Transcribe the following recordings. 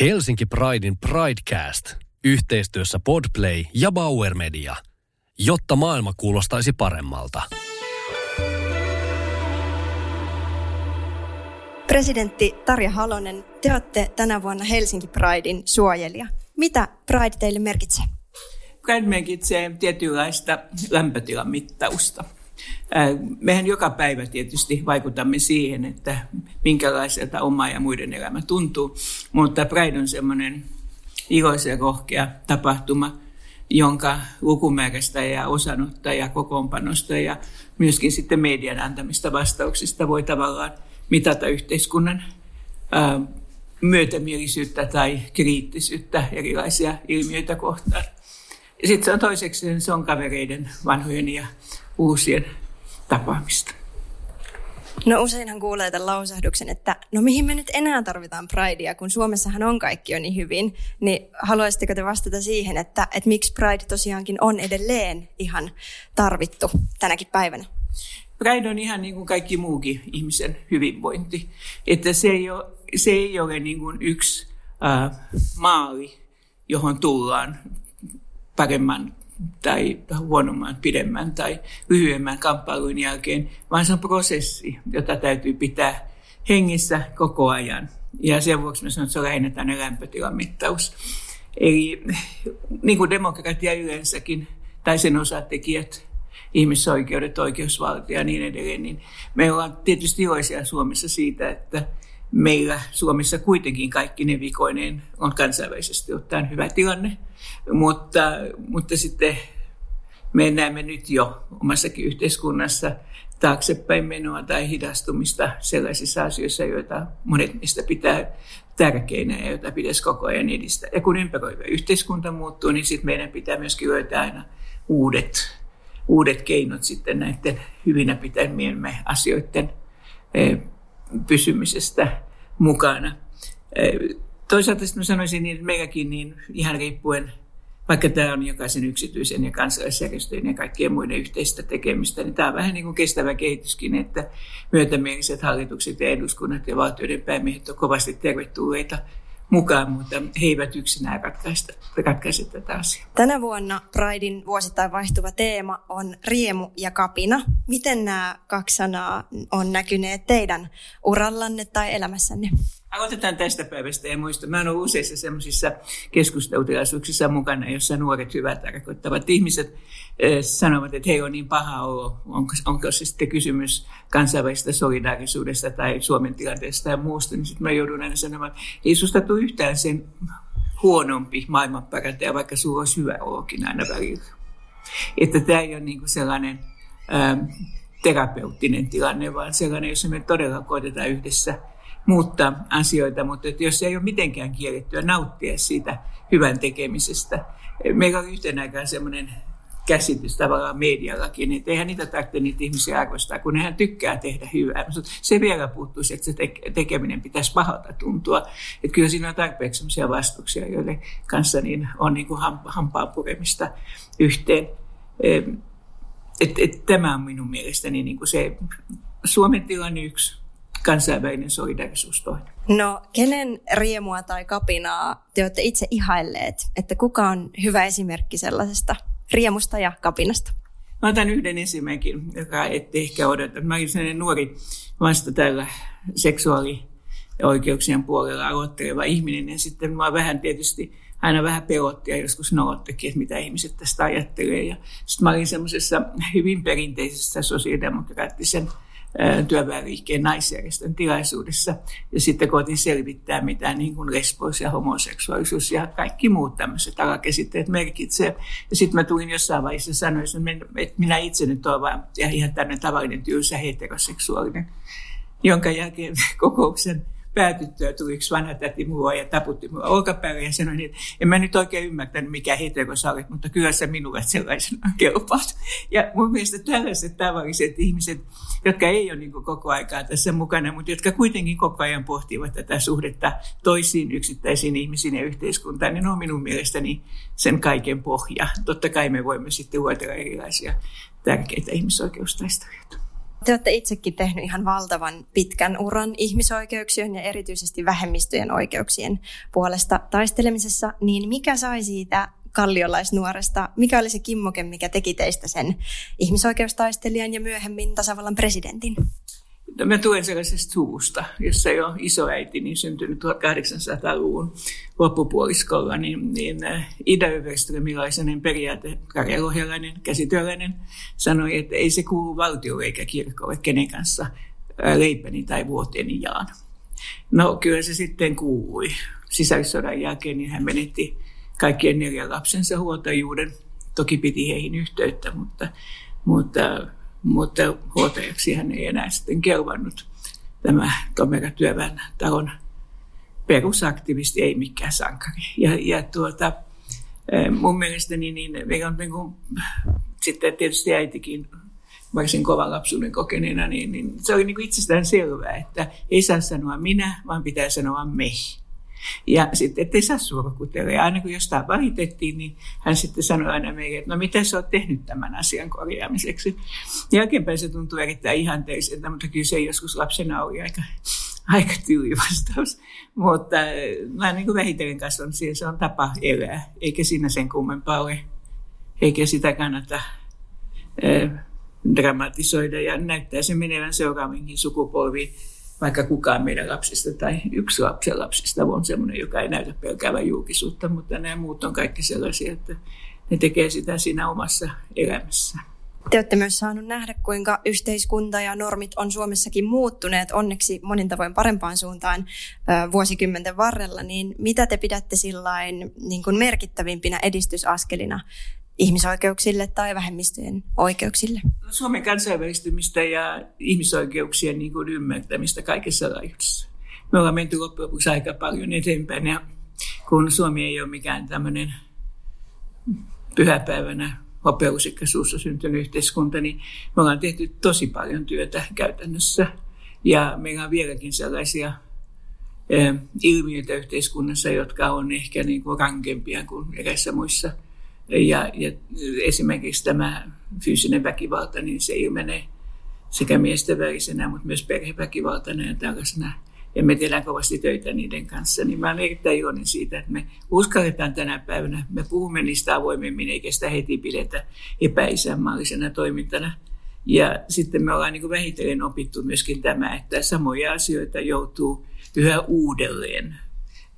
Helsinki Pridein Pridecast yhteistyössä Podplay ja Bauer Media, jotta maailma kuulostaisi paremmalta. Presidentti Tarja Halonen, te olette tänä vuonna Helsinki Pridein suojelija. Mitä Pride teille merkitsee? Pride merkitsee tietynlaista lämpötilan mittausta. Mehän joka päivä tietysti vaikutamme siihen, että minkälaiselta oma ja muiden elämä tuntuu, mutta Pride on semmoinen iloisen rohkea tapahtuma, jonka lukumäärästä ja osanotta ja kokoonpanosta ja myöskin sitten median antamista vastauksista voi tavallaan mitata yhteiskunnan myötämielisyyttä tai kriittisyyttä erilaisia ilmiöitä kohtaan. Sitten se on toiseksi, se on kavereiden, vanhojen ja uusien tapaamista. No useinhan kuulee tämän lausahduksen, että no mihin me nyt enää tarvitaan Pridea, kun Suomessahan on kaikki jo niin hyvin. Niin haluaisitteko te vastata siihen, että, että miksi Pride tosiaankin on edelleen ihan tarvittu tänäkin päivänä? Pride on ihan niin kuin kaikki muukin ihmisen hyvinvointi. Että se ei ole, se ei ole niin kuin yksi äh, maali, johon tullaan paremman tai huonomman, pidemmän tai lyhyemmän kamppailun jälkeen, vaan se on prosessi, jota täytyy pitää hengissä koko ajan. Ja sen vuoksi mä sanon, että se on lähinnä tänne lämpötilan mittaus. Eli niin kuin demokratia yleensäkin, tai sen osatekijät, ihmisoikeudet, oikeusvaltio ja niin edelleen, niin me ollaan tietysti iloisia Suomessa siitä, että meillä Suomessa kuitenkin kaikki ne vikoineen on kansainvälisesti ottaen hyvä tilanne, mutta, mutta sitten me näemme nyt jo omassakin yhteiskunnassa taaksepäin menoa tai hidastumista sellaisissa asioissa, joita monet meistä pitää tärkeinä ja joita pitäisi koko ajan edistää. Ja kun ympäröivä yhteiskunta muuttuu, niin sitten meidän pitää myöskin löytää aina uudet, uudet keinot sitten näiden hyvinä pitämiemme asioiden eh, pysymisestä mukana. Toisaalta sitten sanoisin, niin, että meilläkin niin ihan riippuen, vaikka tämä on jokaisen yksityisen ja kansalaisjärjestöjen ja kaikkien muiden yhteistä tekemistä, niin tämä on vähän niin kuin kestävä kehityskin, että myötämieliset hallitukset ja eduskunnat ja valtioiden päämiehet ovat kovasti tervetulleita mukaan, mutta he eivät yksinään ratkaista, ratkaise tätä asiaa. Tänä vuonna Pridein vuosittain vaihtuva teema on riemu ja kapina. Miten nämä kaksi sanaa on näkyneet teidän urallanne tai elämässänne? Aloitetaan tästä päivästä ja muista. Mä olen ollut useissa sellaisissa keskustelutilaisuuksissa mukana, jossa nuoret hyvät tarkoittavat ihmiset eh, sanovat, että he on niin paha olo. Onko, onko se sitten kysymys kansainvälisestä solidaarisuudesta tai Suomen tilanteesta ja muusta, niin sitten mä joudun aina sanomaan, että ei susta tule yhtään sen huonompi maailmanparantaja, vaikka sulla olisi hyvä olokin aina välillä. Että tämä ei ole niin sellainen ähm, terapeuttinen tilanne, vaan sellainen, jossa me todella koitetaan yhdessä – muuttaa asioita, mutta että jos ei ole mitenkään kiellettyä nauttia siitä hyvän tekemisestä. Meillä on yhtenä aikaan semmoinen käsitys tavallaan mediallakin, että eihän niitä tarvitse niitä ihmisiä arvostaa, kun nehän tykkää tehdä hyvää. Se vielä puuttuisi, että se tekeminen pitäisi pahalta tuntua. Että kyllä siinä on tarpeeksi sellaisia vastuksia, joille kanssa niin on niin kuin hampaan puremista yhteen. Et, et, tämä on minun mielestäni niin kuin se Suomen tilanne yksi kansainvälinen solidarisuus toinen. No, kenen riemua tai kapinaa te olette itse ihailleet, että kuka on hyvä esimerkki sellaisesta riemusta ja kapinasta? Mä otan yhden esimerkin, joka ette ehkä odota. Mä olin sellainen nuori vasta tällä seksuaalioikeuksien puolella aloitteleva ihminen ja sitten mä vähän tietysti aina vähän pelotti ja joskus nolottikin, että mitä ihmiset tästä ajattelee. Ja sitten mä olin semmoisessa hyvin perinteisessä sosiaalidemokraattisen työväenliikkeen naisjärjestön tilaisuudessa. Ja sitten koitin selvittää, mitä niin kuin lesbos ja homoseksuaalisuus ja kaikki muut tämmöiset alakäsitteet merkitsee. Ja sitten mä tulin jossain vaiheessa sanoin, että minä itse nyt olen vain ihan tämmöinen tavallinen tylsä heteroseksuaalinen, jonka jälkeen kokouksen päätyttyä tuli yksi vanha täti mua ja taputti mua olkapäälle ja sanoi, että en mä nyt oikein ymmärtänyt, mikä hetero sä olet, mutta kyllä sä minulle sellaisena kelpaat. Ja mun mielestä tällaiset tavalliset ihmiset, jotka ei ole niin koko aikaa tässä mukana, mutta jotka kuitenkin koko ajan pohtivat tätä suhdetta toisiin yksittäisiin ihmisiin ja yhteiskuntaan, niin on minun mielestäni sen kaiken pohja. Totta kai me voimme sitten luotella erilaisia tärkeitä ihmisoikeustaisteluita. Te olette itsekin tehnyt ihan valtavan pitkän uran ihmisoikeuksien ja erityisesti vähemmistöjen oikeuksien puolesta taistelemisessa, niin mikä sai siitä kalliolaisnuoresta, mikä oli se kimmoke, mikä teki teistä sen ihmisoikeustaistelijan ja myöhemmin tasavallan presidentin? Mä tuen sellaisesta suvusta, jossa jo isoäiti, niin syntynyt 1800-luvun loppupuoliskolla, niin, niin äh, Ida-Överströmilaisen periaate, karjalohjalainen, käsityöläinen, sanoi, että ei se kuulu valtiolle eikä kirkolle, kenen kanssa äh, leipäni tai vuoteeni jaan. No kyllä se sitten kuului. Sisällissodan jälkeen niin hän menetti kaikkien neljän lapsensa huoltajuuden. Toki piti heihin yhteyttä, mutta, mutta mutta huoltajaksi hän ei enää sitten kelvannut tämä Tomera työväen talon perusaktivisti, ei mikään sankari. Ja, ja tuota, eh, mun mielestäni niin, meillä on niin kuin, sitten tietysti äitikin varsin kovan lapsuuden kokeneena, niin, niin se oli niin itsestään selvää, että ei saa sanoa minä, vaan pitää sanoa me. Ja sitten, ettei saa surkutella. Ja aina kun jostain valitettiin, niin hän sitten sanoi aina meille, että no mitä sä oot tehnyt tämän asian korjaamiseksi. Jälkeenpäin se tuntuu erittäin ihanteiselta, mutta kyllä se joskus lapsena oli aika, aika tyyli vastaus. Mutta mä niin kuin vähitellen kasvanut siihen, se on tapa elää, eikä siinä sen kummempaa ole. Eikä sitä kannata äh, dramatisoida ja näyttää sen menevän seuraaviinkin sukupolviin vaikka kukaan meidän lapsista tai yksi lapsen lapsista on sellainen, joka ei näytä pelkäävän julkisuutta, mutta nämä muut on kaikki sellaisia, että ne tekee sitä siinä omassa elämässä. Te olette myös saanut nähdä, kuinka yhteiskunta ja normit on Suomessakin muuttuneet onneksi monin tavoin parempaan suuntaan vuosikymmenten varrella. Niin mitä te pidätte sillain niin kuin merkittävimpinä edistysaskelina ihmisoikeuksille tai vähemmistöjen oikeuksille? Suomen kansainvälistymistä ja ihmisoikeuksien niin kuin ymmärtämistä kaikessa laajuudessa. Me ollaan menty loppujen lopuksi aika paljon eteenpäin ja kun Suomi ei ole mikään tämmöinen pyhäpäivänä hopeusikka suussa syntynyt yhteiskunta, niin me ollaan tehty tosi paljon työtä käytännössä. Ja meillä on vieläkin sellaisia eh, ilmiöitä yhteiskunnassa, jotka on ehkä niin kuin rankempia kuin eräissä muissa – ja, ja esimerkiksi tämä fyysinen väkivalta, niin se ilmenee sekä miesten välisenä, mutta myös perheväkivaltana ja tällaisena. Ja me tehdään kovasti töitä niiden kanssa, niin mä olen erittäin iloinen siitä, että me uskalletaan tänä päivänä, me puhumme niistä avoimemmin, eikä sitä heti pidetä epäisänmaallisena toimintana. Ja sitten me ollaan niin vähitellen opittu myöskin tämä, että samoja asioita joutuu yhä uudelleen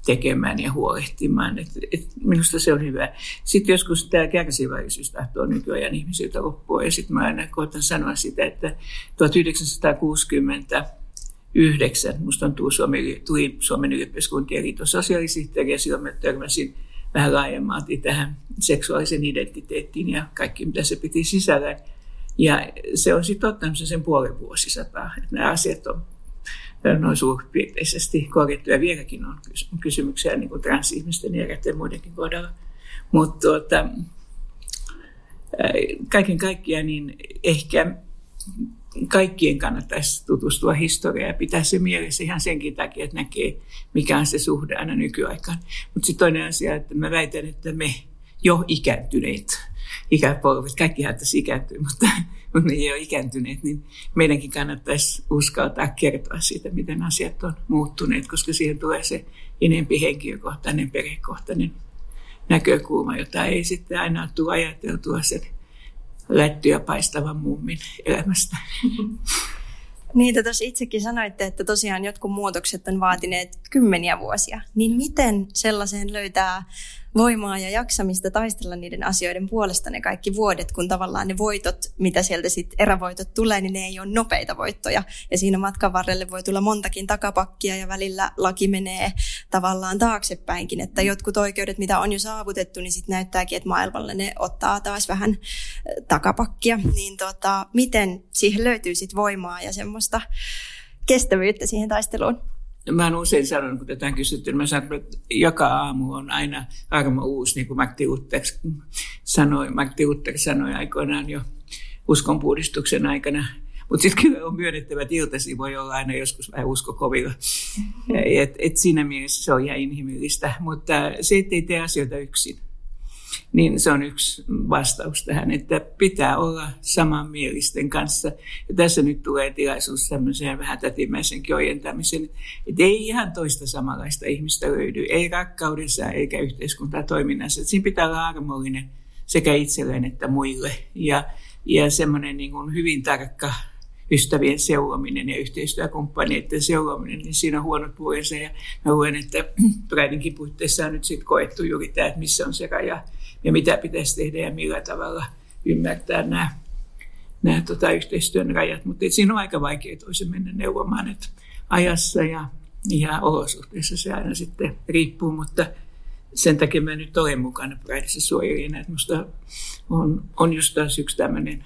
tekemään ja huolehtimaan. Et, et minusta se on hyvä. Sitten joskus tämä kärsivällisyys tahtoo nykyajan ihmisiltä loppua. Ja sitten mä aina koitan sanoa sitä, että 1969 musta on tuli Suomen, tuli Suomen yliopistokuntien liiton sosiaalisihteeri ja silloin mä törmäsin vähän laajemmalti tähän seksuaalisen identiteettiin ja kaikki mitä se piti sisällä. Ja se on sitten ottanut sen puolen vuosisataa, että nämä asiat on noin suurpiirteisesti korjattu. Ja vieläkin on kysymyksiä niin kuin transihmisten ja eräiden muidenkin kohdalla. Mutta tuota, kaiken kaikkiaan niin ehkä kaikkien kannattaisi tutustua historiaan ja pitää se mielessä ihan senkin takia, että näkee, mikä on se suhde aina nykyaikaan. Mutta sitten toinen asia, että mä väitän, että me jo ikääntyneet ikäpolvet, kaikki tässä ikääntyy, mutta, mutta ne ei ole ikääntyneet, niin meidänkin kannattaisi uskaltaa kertoa siitä, miten asiat on muuttuneet, koska siihen tulee se enempi henkilökohtainen, perhekohtainen näkökulma, jota ei sitten aina tule ajateltua sen lättyä paistavan mummin elämästä. Niin, te tuossa itsekin sanoitte, että tosiaan jotkut muutokset on vaatineet kymmeniä vuosia. Niin miten sellaiseen löytää voimaa ja jaksamista taistella niiden asioiden puolesta ne kaikki vuodet, kun tavallaan ne voitot, mitä sieltä sitten erävoitot tulee, niin ne ei ole nopeita voittoja. Ja siinä matkan varrelle voi tulla montakin takapakkia ja välillä laki menee tavallaan taaksepäinkin, että jotkut oikeudet, mitä on jo saavutettu, niin sitten näyttääkin, että maailmalle ne ottaa taas vähän takapakkia. Niin tota, miten siihen löytyy sitten voimaa ja semmoista kestävyyttä siihen taisteluun? Mä oon usein sanonut, kun tätä on kysytty, mä sanon, että joka aamu on aina armo uusi, niin kuin Matti Utter sanoi. Matti Utter sanoi aikoinaan jo uskonpuhdistuksen aikana. Mutta sitten kyllä on myönnettävä, että iltasi voi olla aina joskus vähän uskokovilla. Et, et siinä mielessä se on ihan inhimillistä, mutta se, ettei tee asioita yksin. Niin se on yksi vastaus tähän, että pitää olla samanmielisten kanssa. Ja tässä nyt tulee tilaisuus tämmöiseen vähän tätimäisenkin ojentamisen, että ei ihan toista samanlaista ihmistä löydy, ei rakkaudessa eikä yhteiskuntatoiminnassa. Että siinä pitää olla armollinen sekä itselleen että muille. Ja, ja semmoinen niin hyvin tarkka ystävien seurominen ja yhteistyökumppaneiden seurominen, niin siinä on huonot puolensa. Ja mä luen, että Prideinkin puitteissa on nyt sitten koettu juuri tämä, että missä on se raja ja mitä pitäisi tehdä ja millä tavalla ymmärtää nämä, nämä tota, yhteistyön rajat. Mutta siinä on aika vaikea toisen mennä neuvomaan, että ajassa ja, ja olosuhteissa se aina sitten riippuu, mutta sen takia mä nyt olen mukana Prideissa suojelijana, että minusta on, on just taas yksi tämmöinen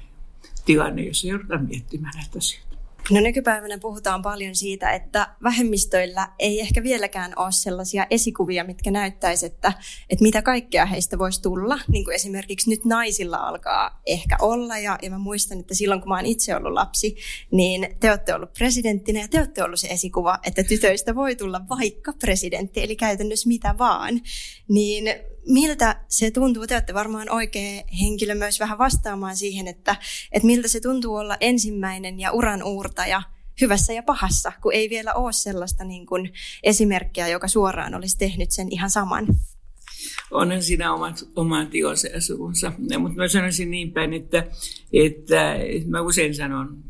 tilanne, jossa joudutaan miettimään näitä asioita. No nykypäivänä puhutaan paljon siitä, että vähemmistöillä ei ehkä vieläkään ole sellaisia esikuvia, mitkä näyttäisi, että, että mitä kaikkea heistä voisi tulla. Niin kuin esimerkiksi nyt naisilla alkaa ehkä olla. Ja, ja mä muistan, että silloin kun mä oon itse ollut lapsi, niin te olette ollut presidenttinä ja te olette ollut se esikuva, että tytöistä voi tulla vaikka presidentti, eli käytännössä mitä vaan. Niin miltä se tuntuu? Te olette varmaan oikea henkilö myös vähän vastaamaan siihen, että, että miltä se tuntuu olla ensimmäinen ja uran uurtaja hyvässä ja pahassa, kun ei vielä ole sellaista niin kuin esimerkkiä, joka suoraan olisi tehnyt sen ihan saman. Onhan siinä omat, oman tilonsa ja suvunsa. Mutta mä sanoisin niin päin, että, että mä usein sanon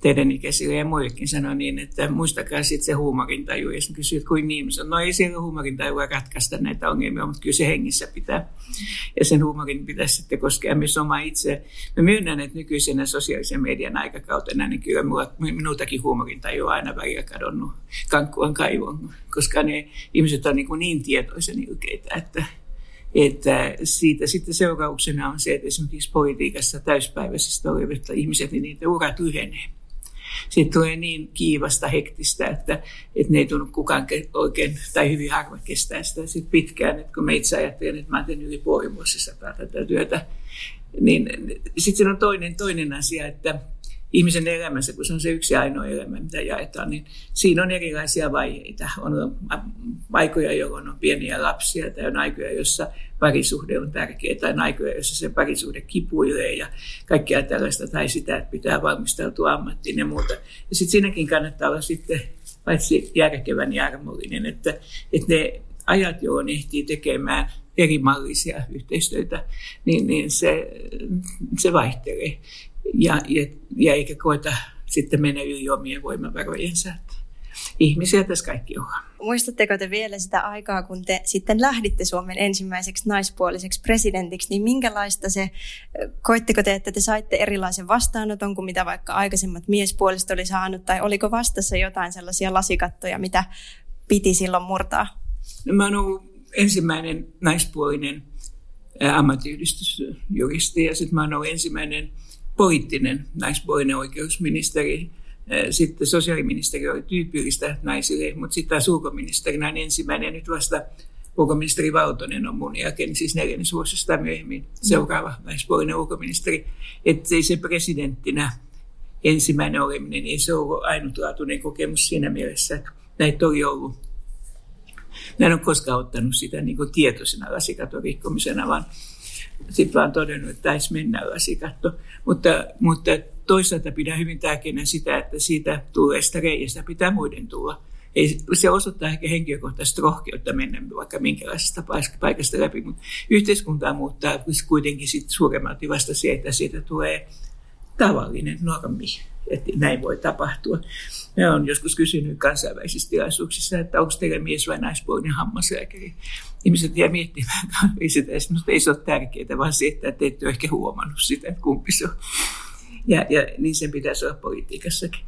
teidän ikäisille ja muillekin sanoi niin, että muistakaa sitten se huumorintaju. Ja sitten kysyy, että kuin niin? Sanon, no ei siellä huumorintajua ratkaista näitä ongelmia, mutta kyllä se hengissä pitää. Ja sen huumorin pitäisi sitten koskea myös oma itse. Mä myönnän, että nykyisenä sosiaalisen median aikakautena, niin kyllä minultakin huumorintaju on aina välillä kadonnut kankkuan kaivon, koska ne ihmiset on niin, kuin niin tietoisen ilkeitä, että että siitä sitten seurauksena on se, että esimerkiksi politiikassa täyspäiväisesti olevat ihmiset, niin niitä urat lyhenee siitä tulee niin kiivasta, hektistä, että, että ne ei tunnu kukaan oikein, tai hyvin harva kestää sitä sit pitkään. Että kun me itse ajattelen, että mä tehnyt yli puoli vuosisataa tätä työtä, niin sitten on toinen, toinen asia, että ihmisen elämässä, kun se on se yksi ainoa elämä, mitä jaetaan, niin siinä on erilaisia vaiheita. On aikoja, jolloin on pieniä lapsia, tai on aikoja, jossa parisuhde on tärkeä, tai on aikoja, jossa se parisuhde kipuilee ja kaikkea tällaista, tai sitä, että pitää valmistautua ammattiin ja muuta. Ja sitten siinäkin kannattaa olla sitten paitsi järkevän ja armollinen, että, että ne ajat, jolloin ehtii tekemään eri mallisia yhteistyötä, niin, niin se, se vaihtelee ja, ja, ja eikä koeta sitten mennä yli omien voimavarojensa. Ihmisiä tässä kaikki on. Muistatteko te vielä sitä aikaa, kun te sitten lähditte Suomen ensimmäiseksi naispuoliseksi presidentiksi, niin minkälaista se, koitteko te, että te saitte erilaisen vastaanoton kuin mitä vaikka aikaisemmat miespuoliset oli saanut, tai oliko vastassa jotain sellaisia lasikattoja, mitä piti silloin murtaa? No, mä oon ollut ensimmäinen naispuolinen ammattiyhdistysjuristi, ja sitten mä oon ollut ensimmäinen poliittinen naispuolinen oikeusministeri. Sitten sosiaaliministeri oli tyypillistä naisille, mutta sitten taas ulkoministerinä on ensimmäinen ja nyt vasta ulkoministeri Valtonen on mun jälkeen, siis neljännesvuosista myöhemmin seuraava naispuolinen ulkoministeri. Että ei se presidenttinä ensimmäinen oleminen, ei se ollut ainutlaatuinen kokemus siinä mielessä, että näitä oli ollut. Mä en ole koskaan ottanut sitä niin tietoisena lasikaton rikkomisena, vaan sitten vaan todennut, että taisi mennä lasikatto. Mutta, mutta toisaalta pidän hyvin tärkeänä sitä, että siitä tulee sitä reiästä pitää muiden tulla. Ei, se osoittaa ehkä henkilökohtaista rohkeutta mennä vaikka minkälaisesta paikasta läpi, mutta yhteiskuntaa muuttaa kuitenkin sit suuremmalti vasta se, että siitä tulee tavallinen normi, että näin voi tapahtua. Ja olen joskus kysynyt kansainvälisissä tilaisuuksissa, että onko teillä mies vai naispuolinen hammaslääkäri. Ihmiset jää miettimään, ei, sitä, ei se ole tärkeää, vaan se, että te ette ole ehkä huomannut sitä, että kumpi se on. Ja, ja niin sen pitäisi olla politiikassakin.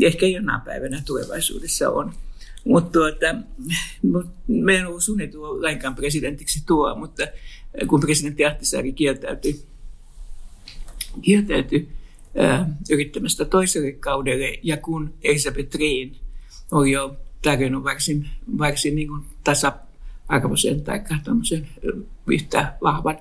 Ehkä jonain päivänä tulevaisuudessa on. Mutta tuota, me en ollut suunniteltu lainkaan presidentiksi tuo, mutta kun presidentti Ahtisaari kieltäytyi, kieltäytyi yrittämästä toiselle kaudelle. Ja kun Elisabeth Rehn on jo tarjonnut varsin, varsin niin kuin tasa-arvoisen tai yhtä vahvan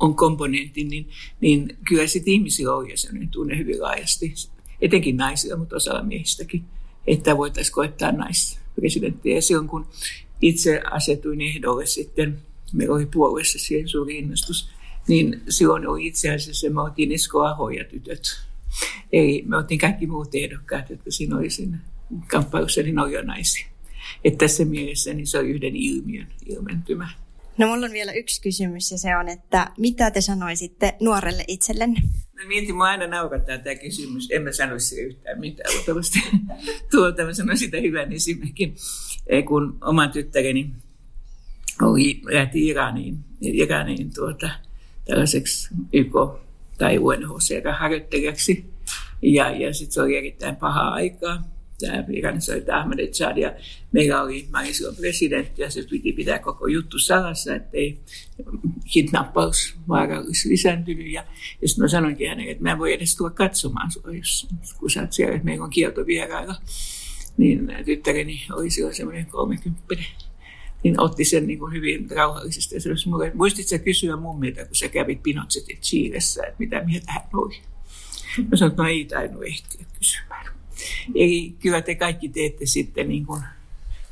on komponentin, niin, niin kyllä sitten ihmisillä on sellainen tunne hyvin laajasti, etenkin naisilla, mutta osalla miehistäkin, että voitaisiin koettaa naispresidenttiä. Ja silloin kun itse asetuin ehdolle sitten meillä oli puolueessa siihen suuri innostus, niin silloin oli itse asiassa, me otin Esko Aho ja tytöt. Eli me otin kaikki muut ehdokkaat, jotka siinä oli siinä kamppailussa, niin oli jo naisia. Että tässä mielessä niin se on yhden ilmiön ilmentymä. No mulla on vielä yksi kysymys ja se on, että mitä te sanoisitte nuorelle itsellenne? Mä mietin, mua aina naurattaa tämä kysymys. En mä sanoisi sille yhtään mitään, mutta tuota, mä sanoin sitä hyvän esimerkin, kun oman tyttäreni oli, lähti Iraniin, Iraniin tuota, tällaiseksi YK tai UNHCR-harjoittelijaksi. Ja, ja sitten se oli erittäin paha aikaa tämä Iranissa oli Ahmadinejad ja meillä oli, mä presidentti ja se piti pitää koko juttu salassa, ettei kidnappausvaara olisi lisääntynyt. Ja, ja sitten mä sanoinkin hänelle, että mä en voi edes tulla katsomaan sua, jos, kun sä oot siellä, että meillä on kielto vierailla. Niin tyttäreni oli silloin semmoinen 30 niin otti sen niin kuin hyvin rauhallisesti. Ja se olisi mulle, muistit sä kysyä mummilta, kun sä kävit Pinochetin Chiilessä, että mitä mieltä hän oli? Mä sanoin, että no ei tainnut ehtiä kysymään. Eli kyllä te kaikki teette sitten niin kuin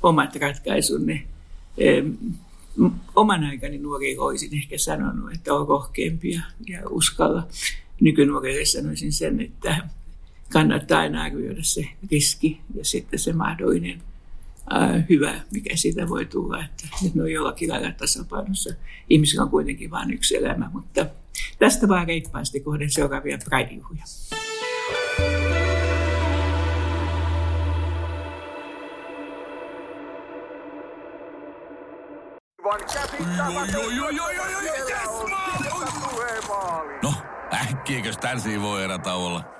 omat ratkaisunne. Oman aikani nuori olisin ehkä sanonut, että on rohkeampia ja uskalla. Nykynuorille sanoisin sen, että kannattaa aina arvioida se riski ja sitten se mahdollinen hyvä, mikä siitä voi tulla, että, että ne on jollakin lailla tasapainossa. Ihmisillä on kuitenkin vain yksi elämä, mutta tästä vaan reippaasti kohden seuraavia pride-juhlia. No, äkkiäkös tän erätä olla?